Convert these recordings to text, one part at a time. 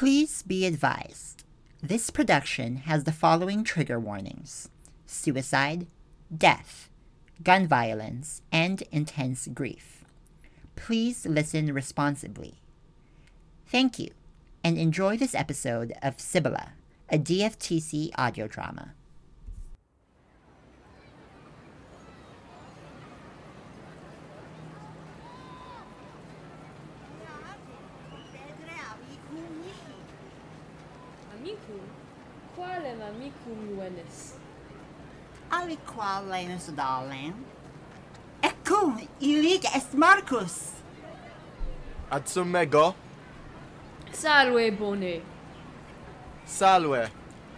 Please be advised this production has the following trigger warnings suicide, death, gun violence, and intense grief. Please listen responsibly. Thank you, and enjoy this episode of Sibylla, a DFTC audio drama. Amico Luenis? Ali qual Lenus darling? Ecco, ilig est Marcus. Atsumego, Salve bone. salve.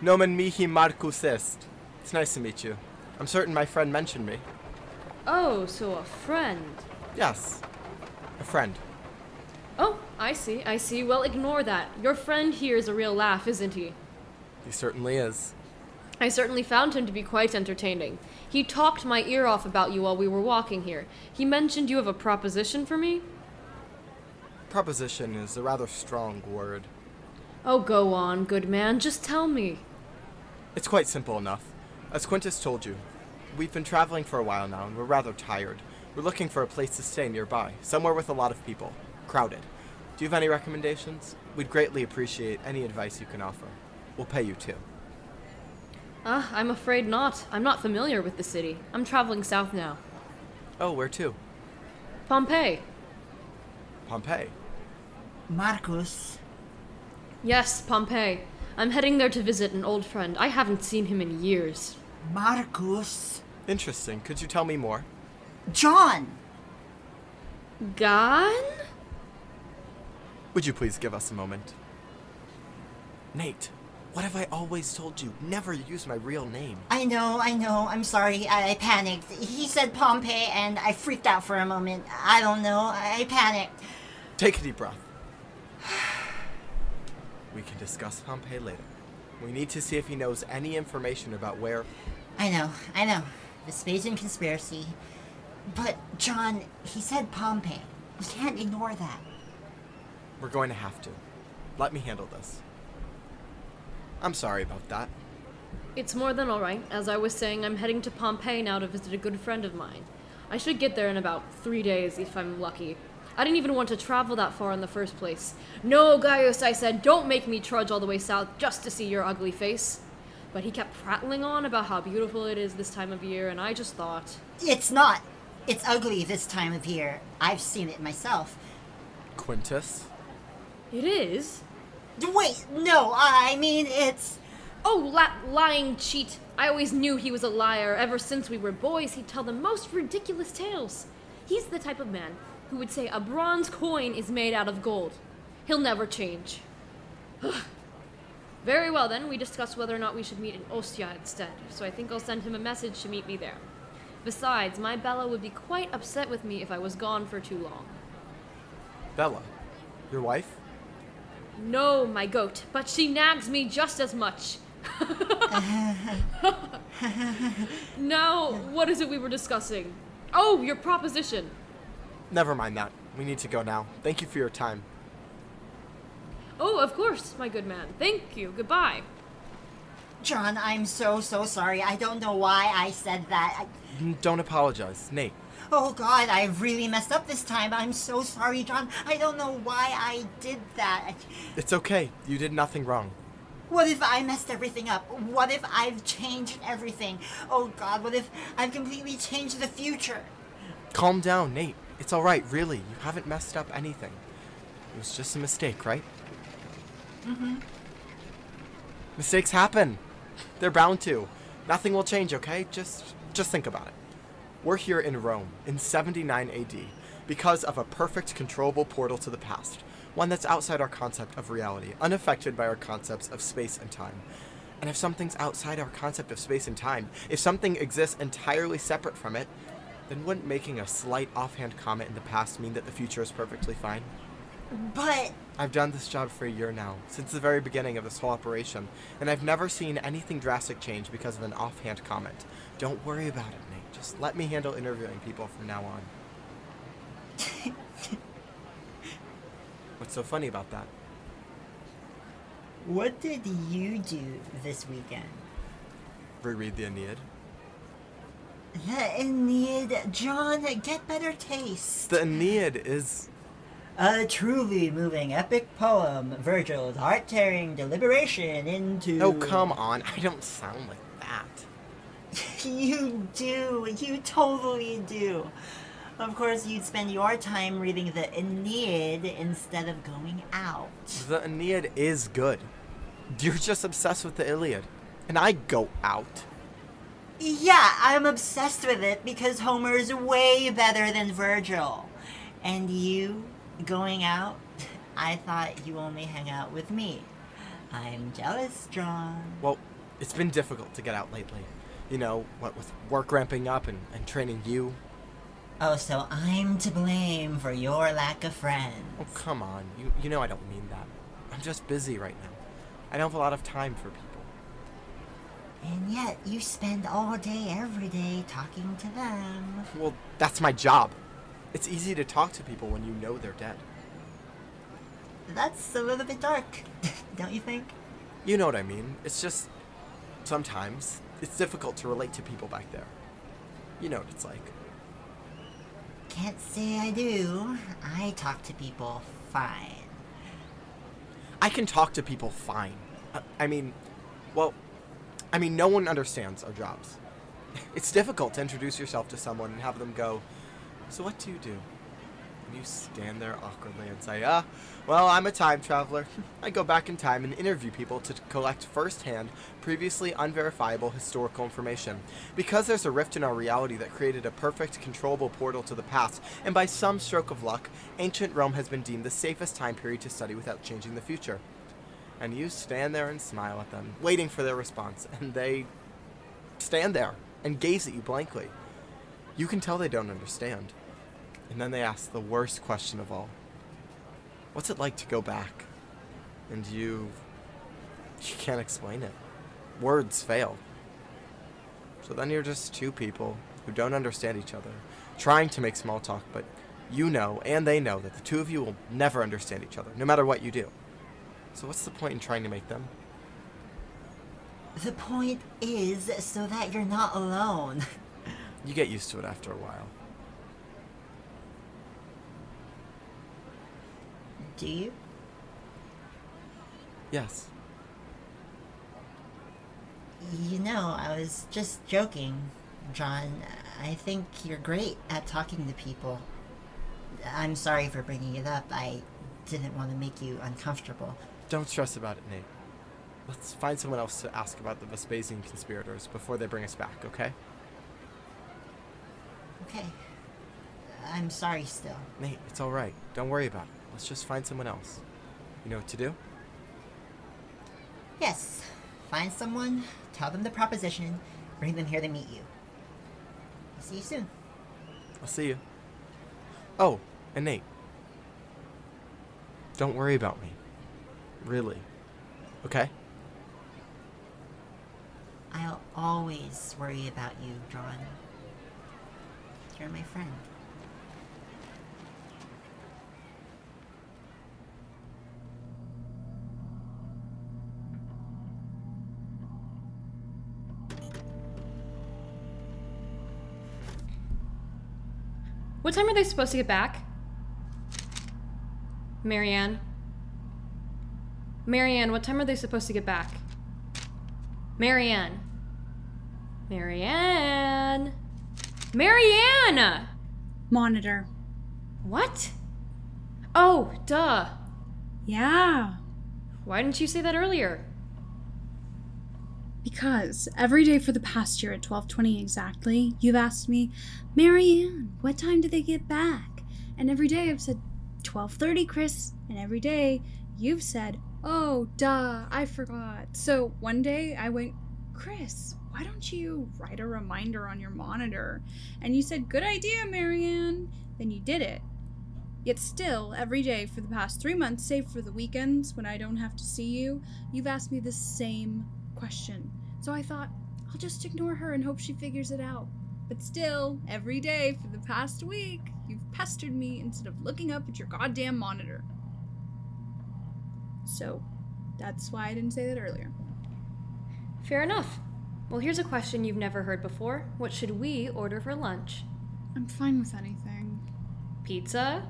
Nomen mihi Marcus est. It's nice to meet you. I'm certain my friend mentioned me. Oh, so a friend. Yes, a friend. Oh, I see, I see. Well, ignore that. Your friend here is a real laugh, isn't he? He certainly is. I certainly found him to be quite entertaining. He talked my ear off about you while we were walking here. He mentioned you have a proposition for me? Proposition is a rather strong word. Oh, go on, good man. Just tell me. It's quite simple enough. As Quintus told you, we've been traveling for a while now and we're rather tired. We're looking for a place to stay nearby, somewhere with a lot of people. Crowded. Do you have any recommendations? We'd greatly appreciate any advice you can offer. We'll pay you too. Ah, I'm afraid not. I'm not familiar with the city. I'm traveling south now. Oh, where to? Pompeii. Pompeii. Marcus. Yes, Pompeii. I'm heading there to visit an old friend. I haven't seen him in years. Marcus. Interesting. Could you tell me more? John. Gone? Would you please give us a moment? Nate, what have I always told you? Never use my real name. I know, I know. I'm sorry. I, I panicked. He said Pompeii, and I freaked out for a moment. I don't know. I panicked. Take a deep breath. We can discuss Pompeii later. We need to see if he knows any information about where. I know, I know. The Vespasian conspiracy. But, John, he said Pompeii. We can't ignore that. We're going to have to. Let me handle this. I'm sorry about that. It's more than alright. As I was saying, I'm heading to Pompeii now to visit a good friend of mine. I should get there in about three days if I'm lucky. I didn't even want to travel that far in the first place. No, Gaius, I said, don't make me trudge all the way south just to see your ugly face. But he kept prattling on about how beautiful it is this time of year, and I just thought, It's not. It's ugly this time of year. I've seen it myself. Quintus? it is? Wait, no, I mean, it's. Oh, la- lying cheat. I always knew he was a liar. Ever since we were boys, he'd tell the most ridiculous tales. He's the type of man who would say a bronze coin is made out of gold. He'll never change. Very well, then, we discussed whether or not we should meet in Ostia instead, so I think I'll send him a message to meet me there. Besides, my Bella would be quite upset with me if I was gone for too long. Bella? Your wife? No, my goat, but she nags me just as much. now, what is it we were discussing? Oh, your proposition. Never mind that. We need to go now. Thank you for your time. Oh, of course, my good man. Thank you. Goodbye. John, I'm so, so sorry. I don't know why I said that. I, Don't apologize. Nate, oh, God, I have really messed up this time. I'm so sorry, John. I don't know why I did that. it's okay. You did nothing wrong. What if I messed everything up? What if I've changed everything? Oh, God, what if I've completely changed the future? Calm down, Nate. It's alright, really. You haven't messed up anything. It was just a mistake, right? Mm-hmm. Mistakes happen. They're bound to. Nothing will change, okay? Just just think about it. We're here in Rome in 79 AD because of a perfect controllable portal to the past, one that's outside our concept of reality, unaffected by our concepts of space and time. And if something's outside our concept of space and time, if something exists entirely separate from it, then wouldn't making a slight offhand comment in the past mean that the future is perfectly fine? But I've done this job for a year now, since the very beginning of this whole operation, and I've never seen anything drastic change because of an offhand comment. Don't worry about it. Just let me handle interviewing people from now on. What's so funny about that? What did you do this weekend? Reread the Aeneid. The Aeneid, John, get better taste. The Aeneid is. A truly moving epic poem, Virgil's heart tearing deliberation into. Oh, come on. I don't sound like that. you do. You totally do. Of course, you'd spend your time reading the Aeneid instead of going out. The Aeneid is good. You're just obsessed with the Iliad. And I go out. Yeah, I'm obsessed with it because Homer's way better than Virgil. And you, going out, I thought you only hang out with me. I'm jealous, John. Well, it's been difficult to get out lately. You know, what with work ramping up and, and training you. Oh, so I'm to blame for your lack of friends. Oh, come on. You, you know I don't mean that. I'm just busy right now. I don't have a lot of time for people. And yet, you spend all day, every day talking to them. Well, that's my job. It's easy to talk to people when you know they're dead. That's a little bit dark, don't you think? You know what I mean. It's just. Sometimes it's difficult to relate to people back there. You know what it's like. Can't say I do. I talk to people fine. I can talk to people fine. Uh, I mean, well, I mean, no one understands our jobs. It's difficult to introduce yourself to someone and have them go, So, what do you do? And you stand there awkwardly and say, Ah, well, I'm a time traveler. I go back in time and interview people to collect firsthand, previously unverifiable historical information. Because there's a rift in our reality that created a perfect, controllable portal to the past, and by some stroke of luck, ancient Rome has been deemed the safest time period to study without changing the future and you stand there and smile at them, waiting for their response, and they stand there and gaze at you blankly. You can tell they don't understand. And then they ask the worst question of all What's it like to go back? And you. You can't explain it. Words fail. So then you're just two people who don't understand each other, trying to make small talk, but you know and they know that the two of you will never understand each other, no matter what you do. So what's the point in trying to make them? The point is so that you're not alone. You get used to it after a while. Do you? Yes. You know, I was just joking, John. I think you're great at talking to people. I'm sorry for bringing it up. I didn't want to make you uncomfortable. Don't stress about it, Nate. Let's find someone else to ask about the Vespasian conspirators before they bring us back, okay? Okay. I'm sorry still. Nate, it's alright. Don't worry about it. Let's just find someone else. You know what to do? Yes. Find someone, tell them the proposition, bring them here to meet you. I'll See you soon. I'll see you. Oh, and Nate. Don't worry about me. Really. Okay? I'll always worry about you, John. You're my friend. What time are they supposed to get back? Marianne? Marianne, what time are they supposed to get back? Marianne. Marianne. Marianne! Monitor. What? Oh, duh. Yeah. Why didn't you say that earlier? Because every day for the past year at 12:20 exactly, you've asked me, "Marianne, what time do they get back?" And every day I've said 12:30, Chris, and every day you've said, "Oh, duh, I forgot." So one day I went, "Chris, why don't you write a reminder on your monitor?" And you said, "Good idea, Marianne." Then you did it. Yet still, every day for the past three months, save for the weekends when I don't have to see you, you've asked me the same question. So I thought, I'll just ignore her and hope she figures it out. But still, every day for the past week, you've pestered me instead of looking up at your goddamn monitor. So, That's why I didn't say that earlier. Fair enough. Well, here's a question you've never heard before. What should we order for lunch? I'm fine with anything. Pizza?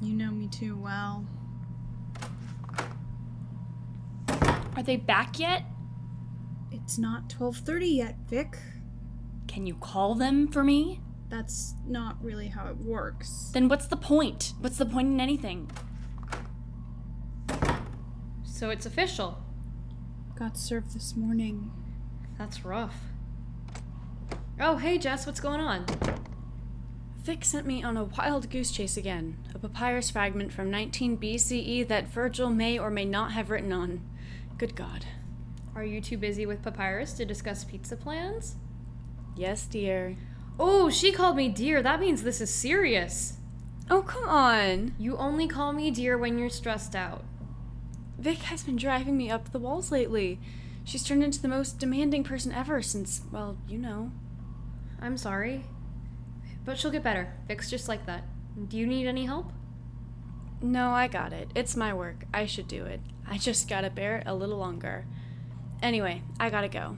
You know me too well. Are they back yet? It's not 12:30 yet, Vic. Can you call them for me? That's not really how it works. Then what's the point? What's the point in anything? So it's official. Got served this morning. That's rough. Oh, hey Jess, what's going on? Vic sent me on a wild goose chase again, a papyrus fragment from 19 BCE that Virgil may or may not have written on. Good God. Are you too busy with Papyrus to discuss pizza plans? Yes, dear. Oh, she called me dear. That means this is serious. Oh, come on. You only call me dear when you're stressed out. Vic has been driving me up the walls lately. She's turned into the most demanding person ever since, well, you know. I'm sorry. But she'll get better. Vic's just like that. Do you need any help? No, I got it. It's my work. I should do it. I just gotta bear it a little longer. Anyway, I gotta go.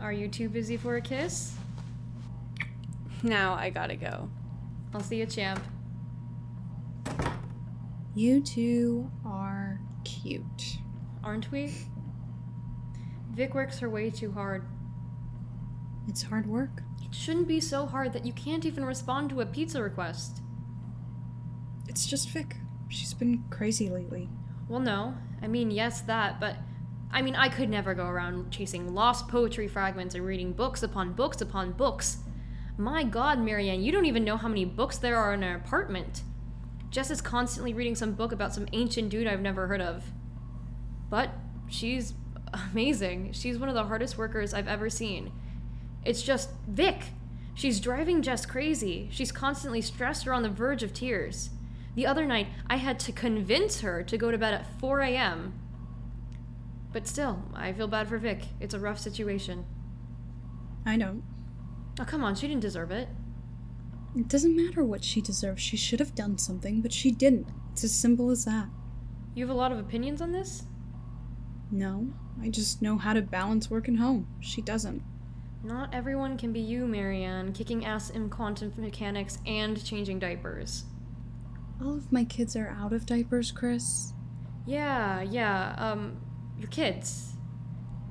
Are you too busy for a kiss? Now I gotta go. I'll see you, champ. You two are cute. Aren't we? Vic works her way too hard. It's hard work. It shouldn't be so hard that you can't even respond to a pizza request. It's just Vic. She's been crazy lately. Well, no. I mean, yes, that, but I mean, I could never go around chasing lost poetry fragments and reading books upon books upon books. My god, Marianne, you don't even know how many books there are in our apartment. Jess is constantly reading some book about some ancient dude I've never heard of. But she's amazing. She's one of the hardest workers I've ever seen. It's just Vic. She's driving Jess crazy. She's constantly stressed or on the verge of tears. The other night, I had to convince her to go to bed at 4 a.m. But still, I feel bad for Vic. It's a rough situation. I don't. Oh, come on, she didn't deserve it. It doesn't matter what she deserves. She should have done something, but she didn't. It's as simple as that. You have a lot of opinions on this? No, I just know how to balance work and home. She doesn't. Not everyone can be you, Marianne, kicking ass in quantum mechanics and changing diapers. All of my kids are out of diapers, Chris. Yeah, yeah, um, your kids.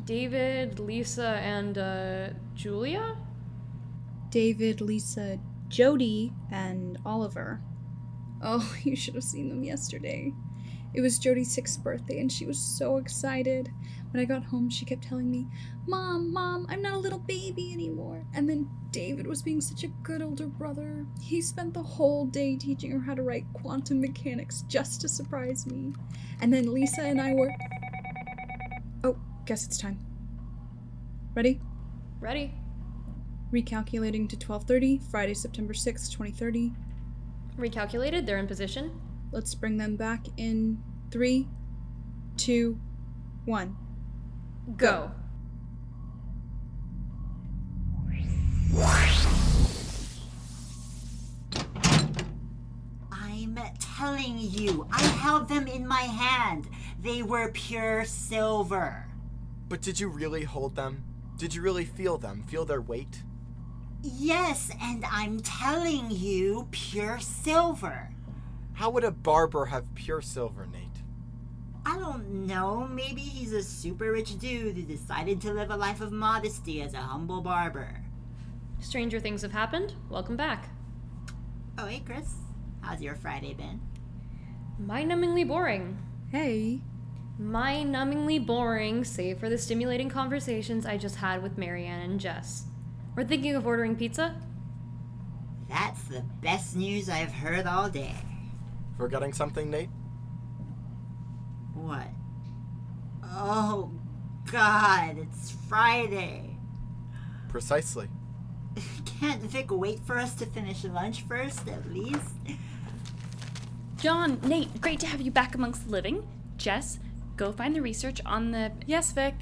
David, Lisa, and, uh, Julia? David, Lisa, Jody, and Oliver. Oh, you should have seen them yesterday. It was Jody's sixth birthday, and she was so excited. When I got home, she kept telling me, Mom, Mom, I'm not a little baby anymore. And then David was being such a good older brother. He spent the whole day teaching her how to write quantum mechanics just to surprise me. And then Lisa and I were. Guess it's time. Ready? Ready? Recalculating to 12:30, Friday, September 6th, 2030. Recalculated, they're in position. Let's bring them back in three, two, one. Go. I'm telling you, I held them in my hand. They were pure silver. But did you really hold them? Did you really feel them? Feel their weight? Yes, and I'm telling you, pure silver. How would a barber have pure silver, Nate? I don't know, maybe he's a super rich dude who decided to live a life of modesty as a humble barber. Stranger things have happened. Welcome back. Oh, hey, Chris. How's your Friday been? Mind-numbingly boring. Hey, Mind-numbingly boring, save for the stimulating conversations I just had with Marianne and Jess. We're thinking of ordering pizza? That's the best news I've heard all day. Forgetting something, Nate? What? Oh, God, it's Friday. Precisely. Can't Vic wait for us to finish lunch first, at least? John, Nate, great to have you back amongst the living. Jess, go find the research on the. Yes, Vic.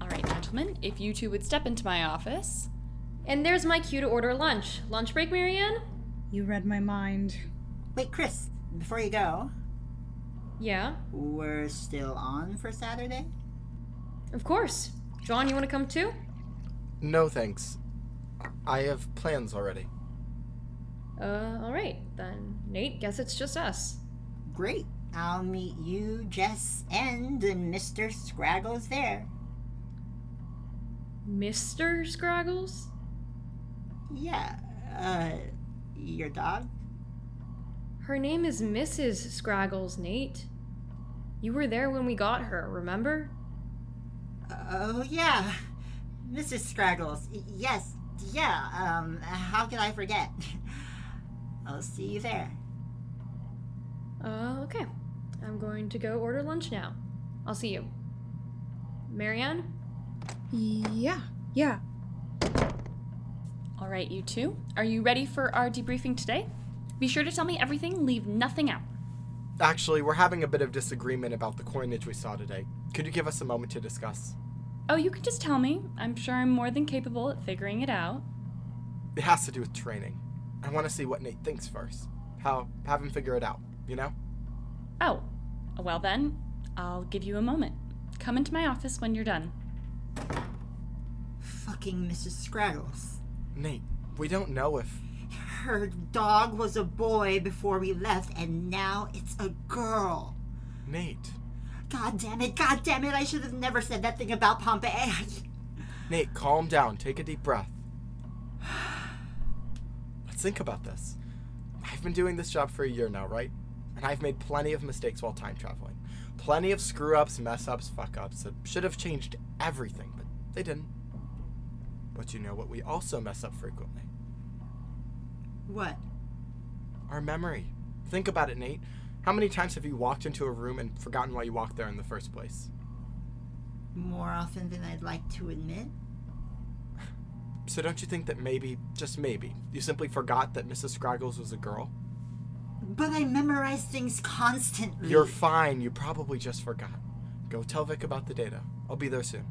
All right, gentlemen, if you two would step into my office. And there's my cue to order lunch. Lunch break, Marianne? you read my mind. Wait, Chris, before you go, Yeah, We're still on for Saturday? of course. John, you want to come too? No thanks. I have plans already. Uh, alright. Then, Nate, guess it's just us. Great. I'll meet you, Jess, and Mr. Scraggles there. Mr. Scraggles? Yeah, uh, your dog? Her name is Mrs. Scraggles, Nate. You were there when we got her, remember? Oh, yeah. Mrs. Scraggles. Yes, yeah, um, how could I forget? I'll see you there. Uh, okay. I'm going to go order lunch now. I'll see you. Marianne? Yeah, yeah. All right, you two. Are you ready for our debriefing today? Be sure to tell me everything, leave nothing out. Actually, we're having a bit of disagreement about the coinage we saw today. Could you give us a moment to discuss? Oh, you can just tell me. I'm sure I'm more than capable at figuring it out. It has to do with training. I want to see what Nate thinks first. How have him figure it out, you know? Oh, well then, I'll give you a moment. Come into my office when you're done. Fucking Mrs. Scraggles. Nate, we don't know if Her dog was a boy before we left, and now it's a girl. Nate. God damn it, god damn it, I should have never said that thing about Pompeii. Nate, calm down. Take a deep breath. Let's think about this. I've been doing this job for a year now, right? And I've made plenty of mistakes while time traveling. Plenty of screw ups, mess ups, fuck ups that should have changed everything, but they didn't. But you know what we also mess up frequently? What? Our memory. Think about it, Nate. How many times have you walked into a room and forgotten why you walked there in the first place? More often than I'd like to admit? So don't you think that maybe, just maybe, you simply forgot that Mrs. Scraggles was a girl? But I memorize things constantly. You're fine. You probably just forgot. Go tell Vic about the data. I'll be there soon.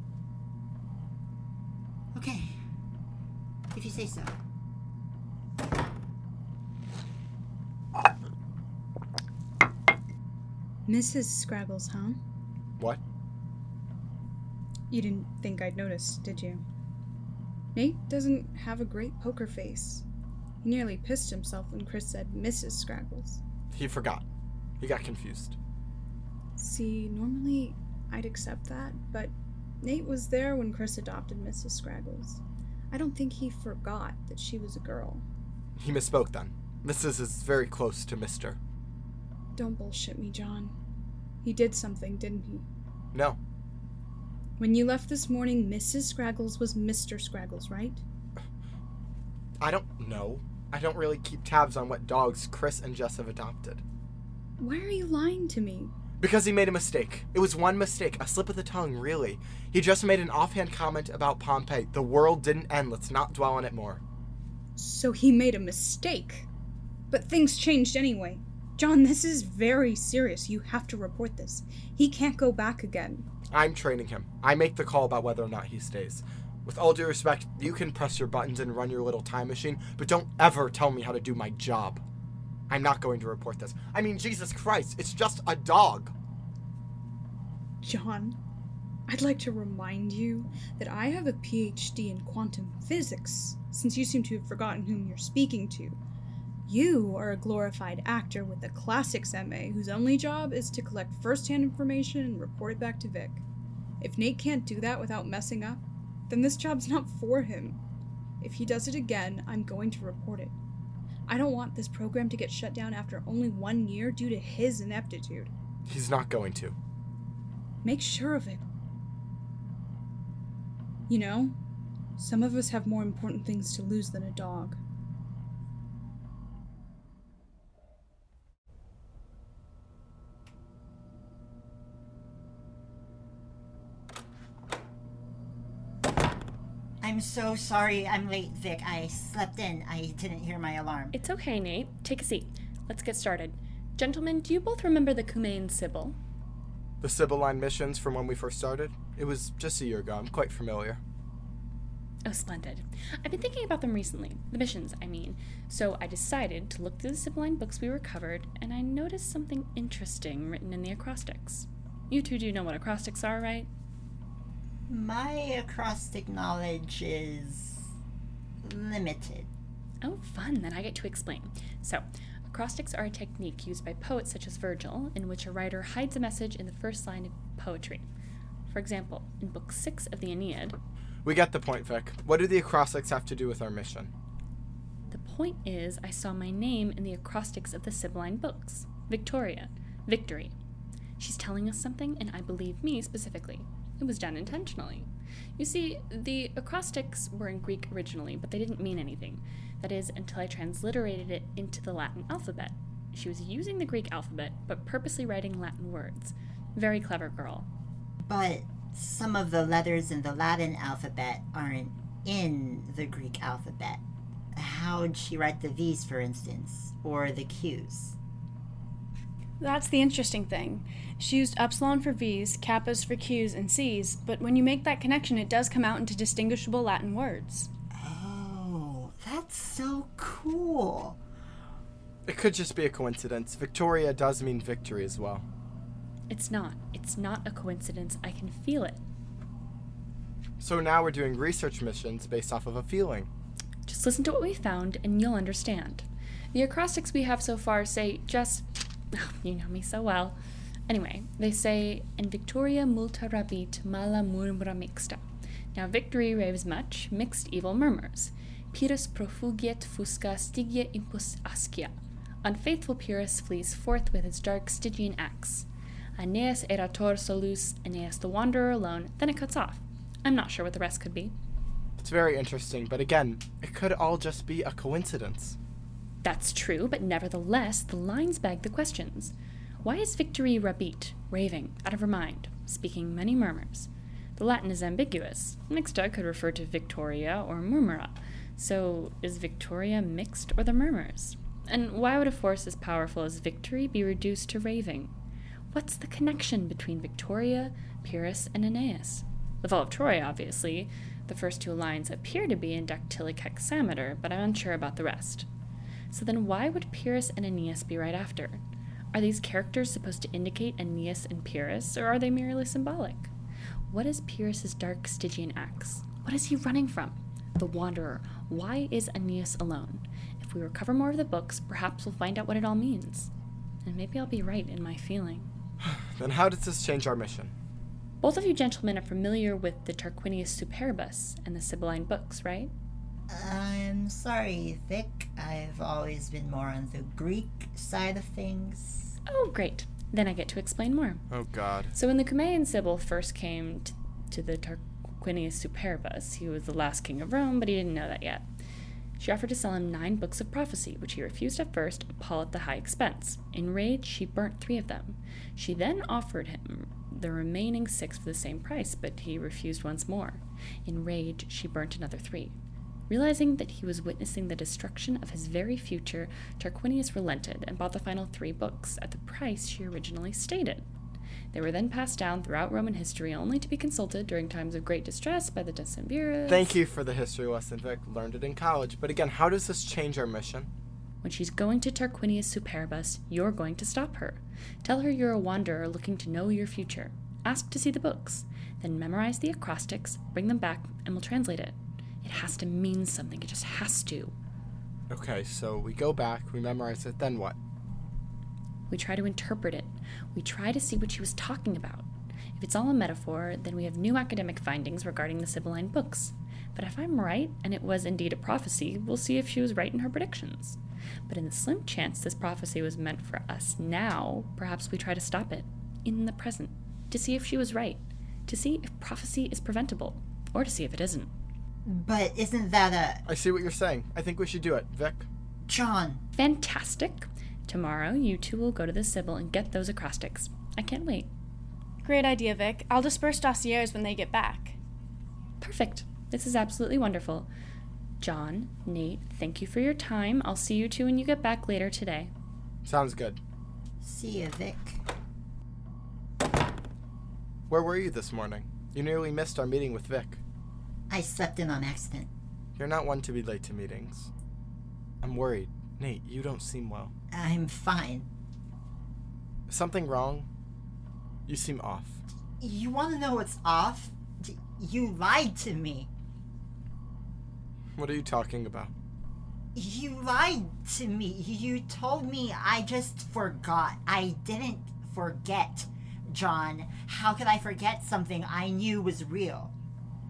Okay. If you say so. Mrs. Scraggles, huh? What? You didn't think I'd notice, did you? Nate doesn't have a great poker face. He nearly pissed himself when Chris said Mrs. Scraggles. He forgot. He got confused. See, normally I'd accept that, but Nate was there when Chris adopted Mrs. Scraggles. I don't think he forgot that she was a girl. He misspoke then. Mrs. is very close to Mr. Don't bullshit me, John. He did something, didn't he? No. When you left this morning, Mrs. Scraggles was Mr. Scraggles, right? I don't know. I don't really keep tabs on what dogs Chris and Jess have adopted. Why are you lying to me? Because he made a mistake. It was one mistake, a slip of the tongue, really. He just made an offhand comment about Pompeii. The world didn't end. Let's not dwell on it more. So he made a mistake. But things changed anyway. John, this is very serious. You have to report this. He can't go back again. I'm training him. I make the call about whether or not he stays. With all due respect, you can press your buttons and run your little time machine, but don't ever tell me how to do my job. I'm not going to report this. I mean, Jesus Christ, it's just a dog. John, I'd like to remind you that I have a PhD in quantum physics, since you seem to have forgotten whom you're speaking to. You are a glorified actor with a classics MA whose only job is to collect first hand information and report it back to Vic. If Nate can't do that without messing up, then this job's not for him. If he does it again, I'm going to report it. I don't want this program to get shut down after only one year due to his ineptitude. He's not going to. Make sure of it. You know, some of us have more important things to lose than a dog. I'm so sorry I'm late, Vic. I slept in. I didn't hear my alarm. It's okay, Nate. Take a seat. Let's get started. Gentlemen, do you both remember the Cumaean Sibyl? The Sibylline missions from when we first started? It was just a year ago. I'm quite familiar. Oh, splendid. I've been thinking about them recently. The missions, I mean. So I decided to look through the Sibylline books we recovered, and I noticed something interesting written in the acrostics. You two do know what acrostics are, right? My acrostic knowledge is limited. Oh, fun. Then I get to explain. So, acrostics are a technique used by poets such as Virgil, in which a writer hides a message in the first line of poetry. For example, in Book 6 of the Aeneid, We get the point, Vic. What do the acrostics have to do with our mission? the point is I saw my name in the acrostics of the Sibylline books Victoria, Victory. She's telling us something, and I believe me specifically. It was done intentionally. You see, the acrostics were in Greek originally, but they didn't mean anything. That is, until I transliterated it into the Latin alphabet. She was using the Greek alphabet, but purposely writing Latin words. Very clever girl. But some of the letters in the Latin alphabet aren't in the Greek alphabet. How'd she write the V's, for instance, or the Q's? That's the interesting thing. She used epsilon for V's, kappas for Q's, and C's, but when you make that connection, it does come out into distinguishable Latin words. Oh, that's so cool. It could just be a coincidence. Victoria does mean victory as well. It's not. It's not a coincidence. I can feel it. So now we're doing research missions based off of a feeling. Just listen to what we found and you'll understand. The acrostics we have so far say just. You know me so well. Anyway, they say, In Victoria multa rabit mala murmura mixta. Now victory raves much, mixed evil murmurs. Pyrrhus profugiet fusca stygia impus ascia. Unfaithful Pyrrhus flees forth with his dark Stygian axe. Aeneas erator solus, Aeneas the wanderer alone, then it cuts off. I'm not sure what the rest could be. It's very interesting, but again, it could all just be a coincidence. That's true, but nevertheless, the lines beg the questions. Why is Victory rabit, raving, out of her mind, speaking many murmurs? The Latin is ambiguous. Mixta could refer to Victoria or murmura. So, is Victoria mixed or the murmurs? And why would a force as powerful as Victory be reduced to raving? What's the connection between Victoria, Pyrrhus, and Aeneas? The Fall of Troy, obviously. The first two lines appear to be in dactylic hexameter, but I'm unsure about the rest. So then why would Pyrrhus and Aeneas be right after? Are these characters supposed to indicate Aeneas and Pyrrhus, or are they merely symbolic? What is Pyrrhus's dark Stygian axe? What is he running from? The Wanderer. Why is Aeneas alone? If we recover more of the books, perhaps we'll find out what it all means. And maybe I'll be right in my feeling. Then how does this change our mission? Both of you gentlemen are familiar with the Tarquinius Superbus and the Sibylline books, right? I'm sorry, Vic. I've always been more on the Greek side of things. Oh, great. Then I get to explain more. Oh god. So when the Cumaean Sibyl first came t- to the Tarquinius Superbus, he was the last king of Rome, but he didn't know that yet. She offered to sell him nine books of prophecy, which he refused at first, appalled at the high expense. Enraged, she burnt three of them. She then offered him the remaining six for the same price, but he refused once more. Enraged, she burnt another three. Realizing that he was witnessing the destruction of his very future, Tarquinius relented and bought the final three books at the price she originally stated. They were then passed down throughout Roman history only to be consulted during times of great distress by the decemvirs. Thank you for the history lesson, Vic. Learned it in college. But again, how does this change our mission? When she's going to Tarquinius Superbus, you're going to stop her. Tell her you're a wanderer looking to know your future. Ask to see the books. Then memorize the acrostics, bring them back, and we'll translate it. It has to mean something, it just has to. Okay, so we go back, we memorize it, then what? We try to interpret it. We try to see what she was talking about. If it's all a metaphor, then we have new academic findings regarding the Sibylline books. But if I'm right, and it was indeed a prophecy, we'll see if she was right in her predictions. But in the slim chance this prophecy was meant for us now, perhaps we try to stop it, in the present, to see if she was right, to see if prophecy is preventable, or to see if it isn't. But isn't that a. I see what you're saying. I think we should do it, Vic. John, Fantastic! Tomorrow, you two will go to the Sibyl and get those acrostics. I can't wait. Great idea, Vic. I'll disperse dossiers when they get back. Perfect. This is absolutely wonderful. John, Nate, thank you for your time. I'll see you two when you get back later today. Sounds good. see ya, Vic. Where were you this morning? You nearly missed our meeting with Vic. I slept in on accident. You're not one to be late to meetings. I'm worried. Nate, you don't seem well. I'm fine. Something wrong? You seem off. You want to know what's off? You lied to me. What are you talking about? You lied to me. You told me I just forgot. I didn't forget, John. How could I forget something I knew was real?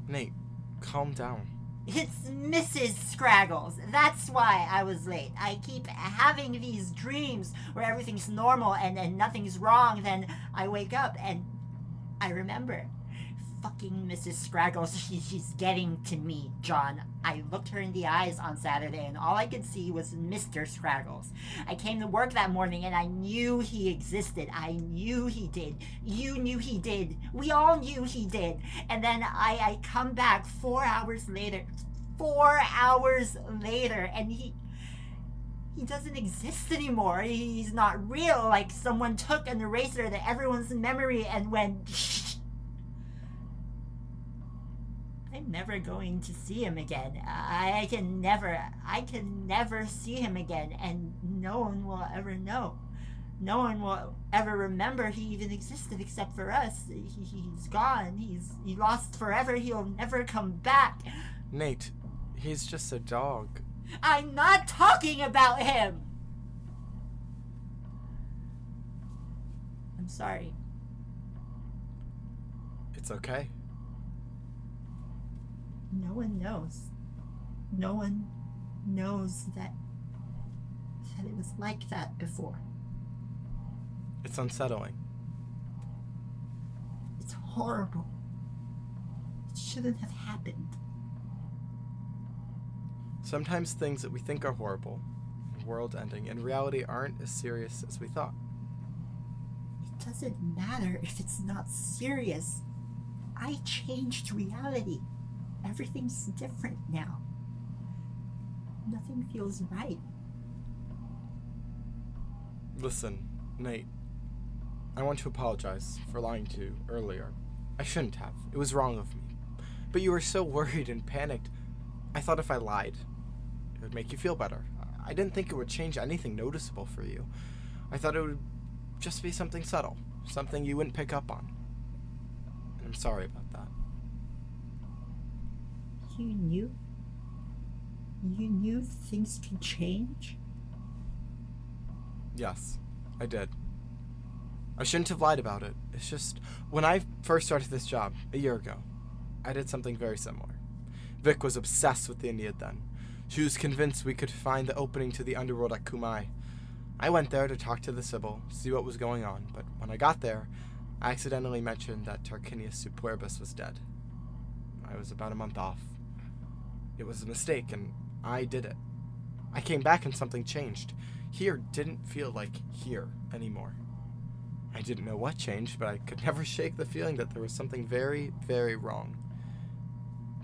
Nate, calm down. It's Mrs. Scraggles. That's why I was late. I keep having these dreams where everything's normal and, and nothing's wrong. Then I wake up and I remember. Fucking Mrs. Scraggles, she, she's getting to me, John. I looked her in the eyes on Saturday and all I could see was Mr. Scraggles. I came to work that morning and I knew he existed. I knew he did. You knew he did. We all knew he did. And then I, I come back four hours later. Four hours later and he he doesn't exist anymore. He's not real. Like someone took an eraser to everyone's memory and went. I'm never going to see him again. I can never, I can never see him again, and no one will ever know. No one will ever remember he even existed except for us. He, he's gone. He's he lost forever. He'll never come back. Nate, he's just a dog. I'm not talking about him. I'm sorry. It's okay. No one knows. No one knows that that it was like that before. It's unsettling. It's horrible. It shouldn't have happened. Sometimes things that we think are horrible, world ending, in reality aren't as serious as we thought. It doesn't matter if it's not serious. I changed reality. Everything's different now. Nothing feels right. Listen, Nate. I want to apologize for lying to you earlier. I shouldn't have. It was wrong of me. But you were so worried and panicked. I thought if I lied, it would make you feel better. I didn't think it would change anything noticeable for you. I thought it would just be something subtle, something you wouldn't pick up on. And I'm sorry about that. You knew? You knew things can change? Yes, I did. I shouldn't have lied about it. It's just, when I first started this job, a year ago, I did something very similar. Vic was obsessed with the Aeneid then. She was convinced we could find the opening to the underworld at Cumae. I went there to talk to the Sibyl, see what was going on, but when I got there, I accidentally mentioned that Tarquinius Superbus was dead. I was about a month off. It was a mistake, and I did it. I came back and something changed. Here didn't feel like here anymore. I didn't know what changed, but I could never shake the feeling that there was something very, very wrong.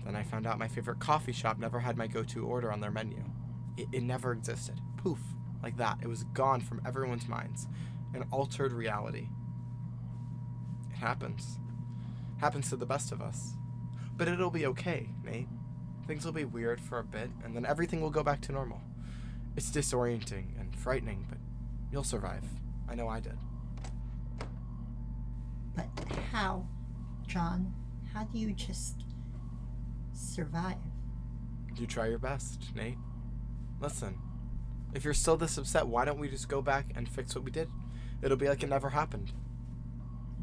Then I found out my favorite coffee shop never had my go to order on their menu. It, it never existed. Poof, like that. It was gone from everyone's minds. An altered reality. It happens. Happens to the best of us. But it'll be okay, Nate. Things will be weird for a bit, and then everything will go back to normal. It's disorienting and frightening, but you'll survive. I know I did. But how, John? How do you just survive? You try your best, Nate. Listen, if you're still this upset, why don't we just go back and fix what we did? It'll be like it never happened.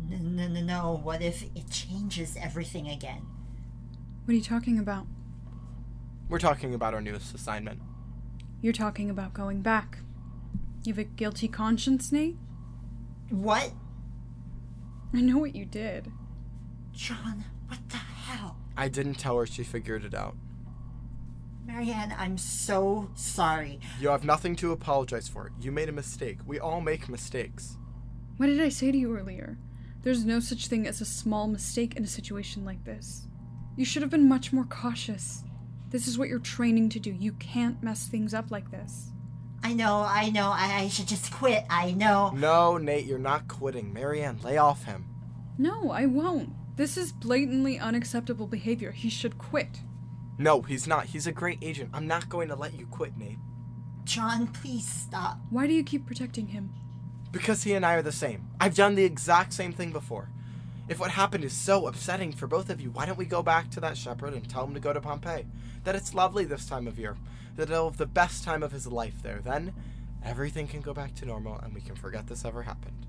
No, no, no, no. What if it changes everything again? What are you talking about? We're talking about our newest assignment. You're talking about going back. You have a guilty conscience, Nate? What? I know what you did. John, what the hell? I didn't tell her she figured it out. Marianne, I'm so sorry. You have nothing to apologize for. You made a mistake. We all make mistakes. What did I say to you earlier? There's no such thing as a small mistake in a situation like this. You should have been much more cautious. This is what you're training to do. You can't mess things up like this. I know, I know, I, I should just quit. I know. No, Nate, you're not quitting. Marianne, lay off him. No, I won't. This is blatantly unacceptable behavior. He should quit. No, he's not. He's a great agent. I'm not going to let you quit, Nate. John, please stop. Why do you keep protecting him? Because he and I are the same. I've done the exact same thing before. If what happened is so upsetting for both of you, why don't we go back to that shepherd and tell him to go to Pompeii? That it's lovely this time of year. That he'll have the best time of his life there. Then everything can go back to normal and we can forget this ever happened.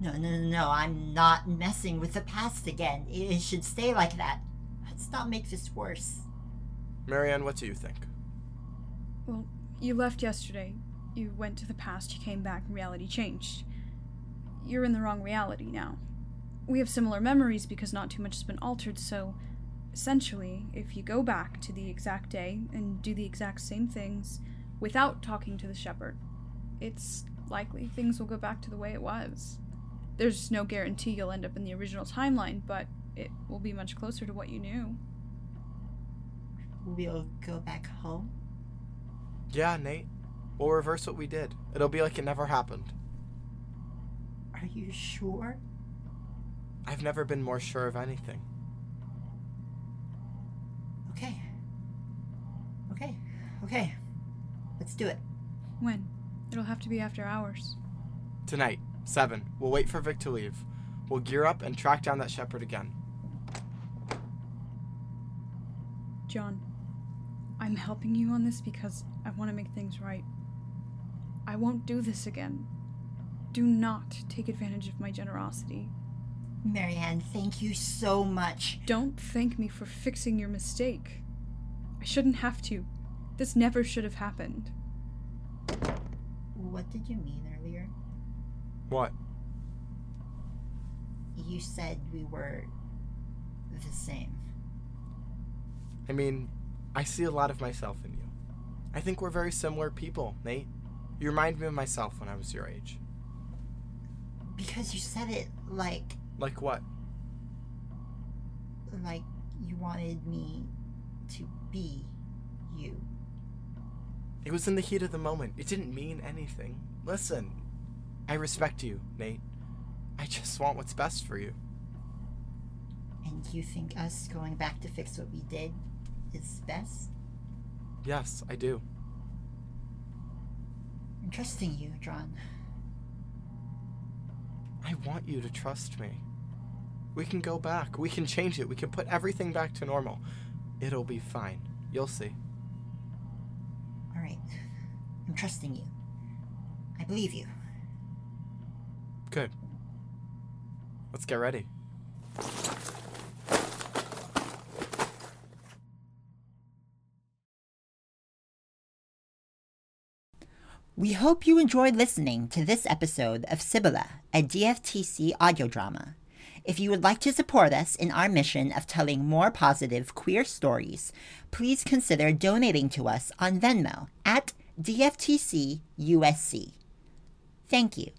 No, no, no, no. I'm not messing with the past again. It it should stay like that. Let's not make this worse. Marianne, what do you think? Well, you left yesterday. You went to the past, you came back, and reality changed. You're in the wrong reality now. We have similar memories because not too much has been altered, so essentially, if you go back to the exact day and do the exact same things without talking to the shepherd, it's likely things will go back to the way it was. There's no guarantee you'll end up in the original timeline, but it will be much closer to what you knew. We'll go back home. Yeah, Nate. We'll reverse what we did. It'll be like it never happened. Are you sure? I've never been more sure of anything. Okay. Okay. Okay. Let's do it. When? It'll have to be after hours. Tonight, 7. We'll wait for Vic to leave. We'll gear up and track down that shepherd again. John, I'm helping you on this because I want to make things right. I won't do this again. Do not take advantage of my generosity. Marianne, thank you so much. Don't thank me for fixing your mistake. I shouldn't have to. This never should have happened. What did you mean earlier? What? You said we were the same. I mean, I see a lot of myself in you. I think we're very similar people, Nate. You remind me of myself when I was your age. Because you said it like Like what? like you wanted me to be you. It was in the heat of the moment. It didn't mean anything. Listen, I respect you, Nate. I just want what's best for you. And you think us going back to fix what we did is best? Yes, I do. I'm trusting you, John. I want you to trust me. We can go back. We can change it. We can put everything back to normal. It'll be fine. You'll see. All right. I'm trusting you. I believe you. Good. Let's get ready. We hope you enjoyed listening to this episode of Sibylla, a DFTC audio drama. If you would like to support us in our mission of telling more positive queer stories, please consider donating to us on Venmo at DFTCUSC. Thank you.